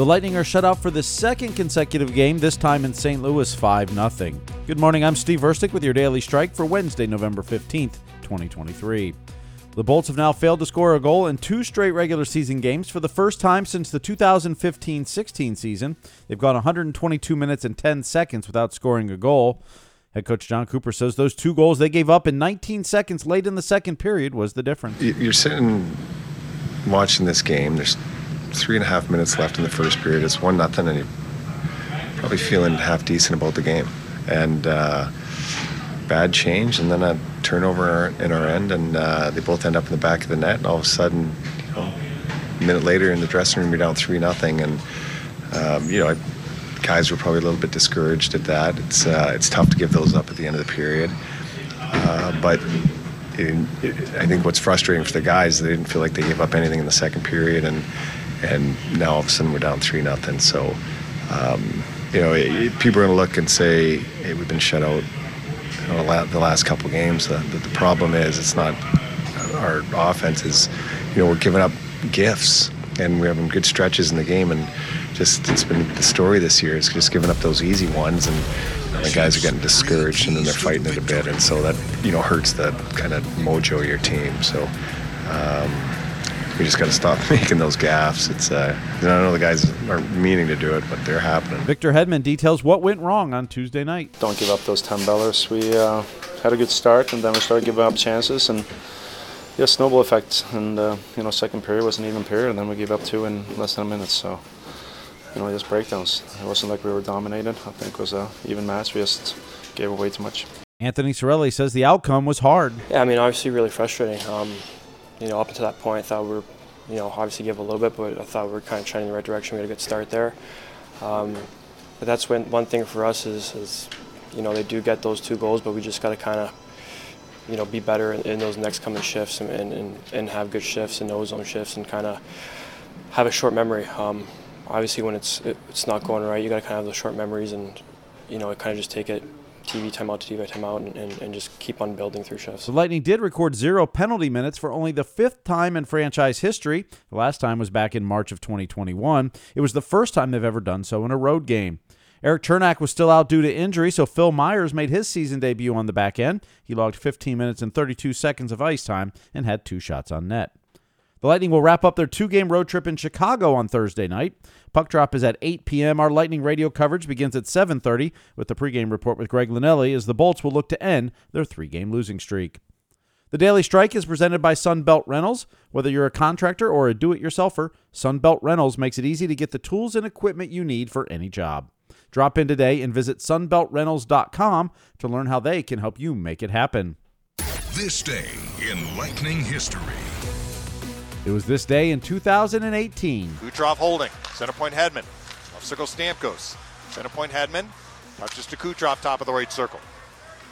The Lightning are shut out for the second consecutive game, this time in St. Louis 5 0. Good morning, I'm Steve Versnick with your daily strike for Wednesday, November 15th, 2023. The Bolts have now failed to score a goal in two straight regular season games for the first time since the 2015 16 season. They've gone 122 minutes and 10 seconds without scoring a goal. Head coach Jon Cooper says those two goals they gave up in 19 seconds late in the second period was the difference. You're sitting watching this game. There's three and a half minutes left in the first period. It's one nothing, and you're probably feeling half decent about the game. And uh, bad change, and then a turnover in our end, and uh, they both end up in the back of the net. And all of a sudden, you know, a minute later in the dressing room, you're down three nothing, and um, you know. I, guys were probably a little bit discouraged at that. It's uh, it's tough to give those up at the end of the period, uh, but I think what's frustrating for the guys they didn't feel like they gave up anything in the second period, and and now all of a sudden we're down three nothing. So, um, you know, it, people are going to look and say, "Hey, we've been shut out you know, the last couple games." The, the, the, problem is, it's not our offense is, you know, we're giving up gifts, and we're having good stretches in the game, and just it's been the story this year. It's just giving up those easy ones, and you know, the guys are getting discouraged, and then they're fighting it a bit, and so that you know hurts the kind of mojo of your team. So. Um, we just got to stop making those gaffes. It's uh, I know the guys aren't meaning to do it, but they're happening. Victor Hedman details what went wrong on Tuesday night. Don't give up those ten bellers. We uh, had a good start, and then we started giving up chances, and yeah, snowball effect. And uh, you know, second period was an even period, and then we gave up two in less than a minute. So you know, just breakdowns. It wasn't like we were dominated. I think it was a even match. We just gave away too much. Anthony Cirelli says the outcome was hard. Yeah, I mean, obviously, really frustrating. Um, you know, up until that point, I thought we were, you know, obviously give a little bit, but I thought we were kind of trending in the right direction. We had a good start there. Um, but that's when one thing for us is, is, you know, they do get those two goals, but we just got to kind of, you know, be better in, in, those next coming shifts and, and, and have good shifts and no zone shifts and kind of have a short memory. Um, obviously, when it's it, it's not going right, you got to kind of have those short memories and, you know, kind of just take it TV timeout to TV timeout and, and, and, just keep on building through shifts. The Lightning did record zero penalty minutes for only the fifth time in franchise history. The last time was back in March of 2021. It was the first time they've ever done so in a road game. Erik Cernak was still out due to injury, so Phil Myers made his season debut on the back end. He logged 15 minutes and 32 seconds of ice time and had two shots on net. The Lightning will wrap up their two game road trip in Chicago on Thursday night. Puck drop is at 8 p.m. Our Lightning radio coverage begins at 7:30 with the pregame report with Greg Linelli as the Bolts will look to end their three-game losing streak. The Daily Strike is presented by Sunbelt Rentals. Whether you're a contractor or a do-it-yourselfer, Sunbelt Rentals makes it easy to get the tools and equipment you need for any job. Drop in today and visit sunbeltrentals.com to learn how they can help you make it happen. This day in Lightning history. It was this day in 2018. Kucherov holding. Center point Hedman. Left circle Stamkos. Center point Hedman. Touches to Kucherov, top of the right circle.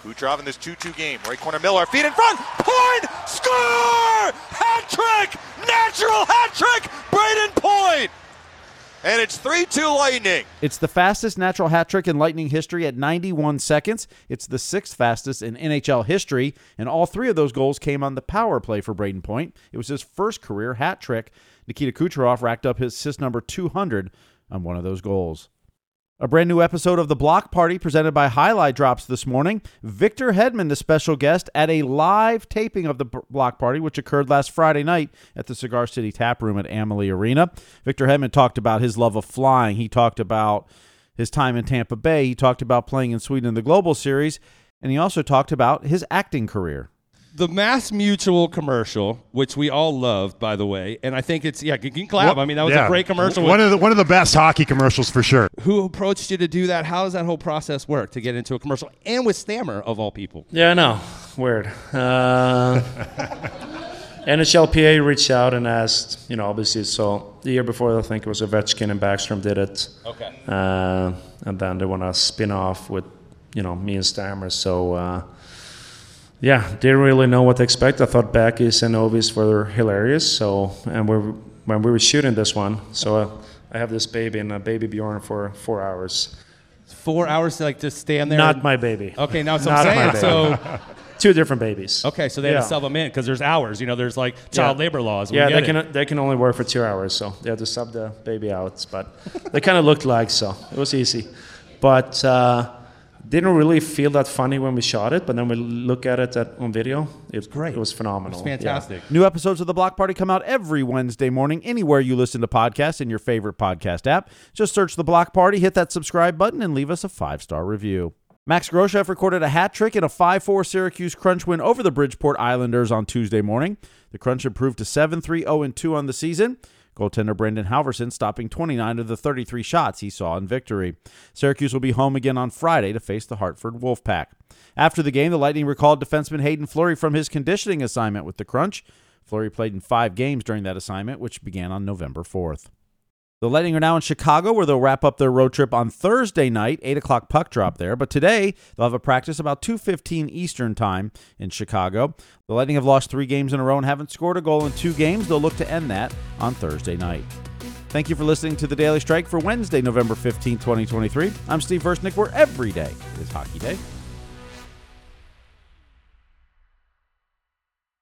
Kucherov in this 2 2 game. Right corner Miller. Feet in front. Point! Score! Hat trick! Natural hat trick! Brayden Point! And it's 3 2 Lightning. It's the fastest natural hat trick in Lightning history at 91 seconds. It's the sixth fastest in NHL history, and all three of those goals came on the power play for Brayden Point. It was his first career hat trick. Nikita Kucherov racked up his assist number 200 on one of those goals. A brand new episode of The Block Party presented by Highlight drops this morning. Victor Hedman, the special guest, at a live taping of The Block Party, which occurred last Friday night at the Cigar City Tap Room at Amalie Arena. Victor Hedman talked about his love of flying. He talked about his time in Tampa Bay. He talked about playing in Sweden in the Global Series. And he also talked about his acting career the Mass Mutual commercial, which we all loved, by the way, and I think it's yeah, you can clap. I mean, that was yeah. a great commercial. One of the one of the best hockey commercials for sure. Who approached you to do that? How does that whole process work to get into a commercial and with Stammer of all people? Yeah, I know. Weird. Uh, NHLPA reached out and asked, you know, obviously, so the year before, I think it was Ovechkin and Backstrom did it. Okay. Uh, and then they want to spin off with, you know, me and Stammer. So. Uh, yeah, didn't really know what to expect. I thought Backy's and Ovi's were hilarious. So, and we're, when we were shooting this one, so uh, I have this baby and a baby Bjorn for four hours. Four hours to like just stand there. Not my baby. Okay, now so I'm saying. So Two different babies. Okay, so they had to sub them in because there's hours. You know, there's like child Yeah. labor laws. We Yeah, they it. can they can only work for two hours, so they had to sub the baby out. But they kind of looked like so. It was easy, but uh, didn't really feel that funny when we shot it. But then we look at it at, on video. It was great. It was phenomenal. It's fantastic. New episodes of The Block Party come out every Wednesday morning anywhere you listen to podcasts in your favorite podcast app. Just search The Block Party, hit that subscribe button, and leave us a five star review. Max Groshev recorded a hat trick in a 5 4 Syracuse Crunch win over the Bridgeport Islanders on Tuesday morning. The Crunch improved to 7 3 0 2 on the season. Goaltender Brandon Halverson stopping 29 of the 33 shots he saw in victory. Syracuse will be home again on Friday to face the Hartford Wolfpack. After the game, the Lightning recalled defenseman Hayden Fleury from his conditioning assignment with the Crunch. Fleury played in five games during that assignment, which began on November 4th. The Lightning are now in Chicago, where they'll wrap up their road trip on Thursday night, eight o'clock puck drop there. But today they'll have a practice about two fifteen Eastern time in Chicago. The Lightning have lost three games in a row and haven't scored a goal in two games. They'll look to end that on Thursday night. Thank you for listening to the Daily Strike for Wednesday, November 15, 2023. I'm Steve Versnick, where every day is hockey day.